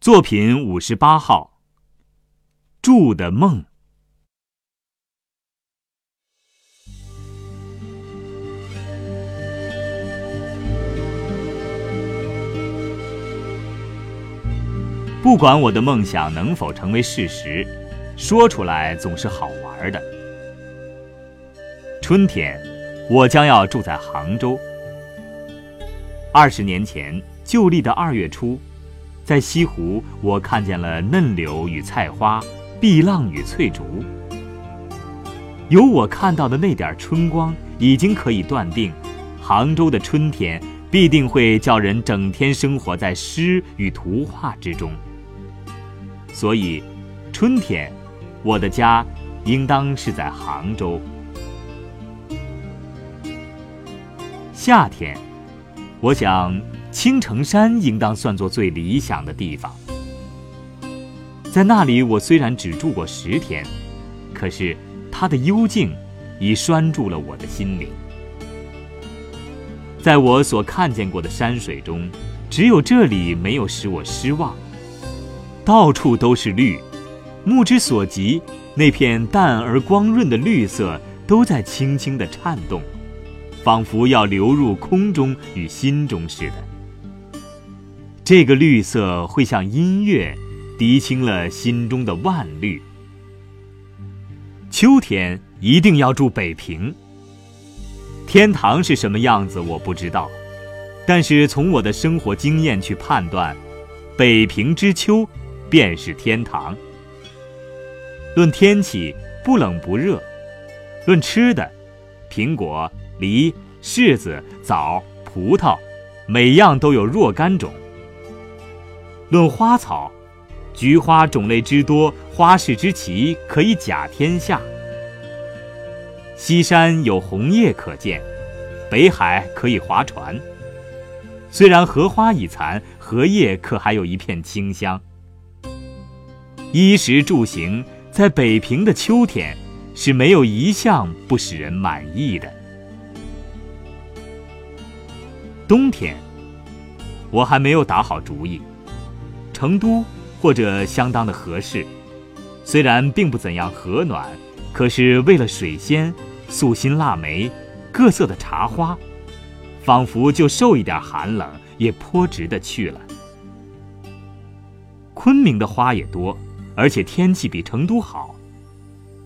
作品五十八号。住的梦。不管我的梦想能否成为事实，说出来总是好玩的。春天，我将要住在杭州。二十年前，旧历的二月初。在西湖，我看见了嫩柳与菜花，碧浪与翠竹。有我看到的那点春光，已经可以断定，杭州的春天必定会叫人整天生活在诗与图画之中。所以，春天，我的家应当是在杭州。夏天，我想。青城山应当算作最理想的地方，在那里我虽然只住过十天，可是它的幽静已拴住了我的心灵。在我所看见过的山水中，只有这里没有使我失望。到处都是绿，目之所及，那片淡而光润的绿色都在轻轻地颤动，仿佛要流入空中与心中似的。这个绿色会像音乐，涤清了心中的万绿。秋天一定要住北平。天堂是什么样子我不知道，但是从我的生活经验去判断，北平之秋便是天堂。论天气不冷不热，论吃的，苹果、梨、柿子、枣、葡萄，每样都有若干种。论花草，菊花种类之多，花市之奇，可以甲天下。西山有红叶可见，北海可以划船。虽然荷花已残，荷叶可还有一片清香。衣食住行，在北平的秋天，是没有一项不使人满意的。冬天，我还没有打好主意。成都或者相当的合适，虽然并不怎样和暖，可是为了水仙、素心腊梅、各色的茶花，仿佛就受一点寒冷也颇值得去了。昆明的花也多，而且天气比成都好，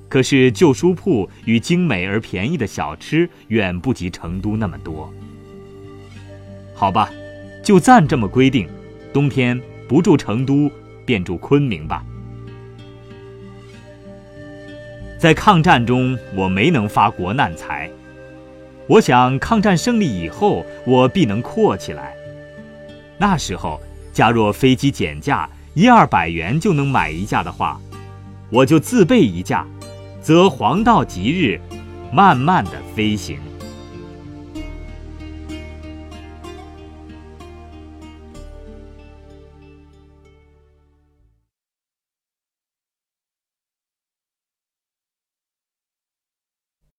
可是旧书铺与精美而便宜的小吃远不及成都那么多。好吧，就暂这么规定，冬天。不住成都，便住昆明吧。在抗战中，我没能发国难财。我想，抗战胜利以后，我必能阔起来。那时候，假若飞机减价一二百元就能买一架的话，我就自备一架，则黄道吉日，慢慢的飞行。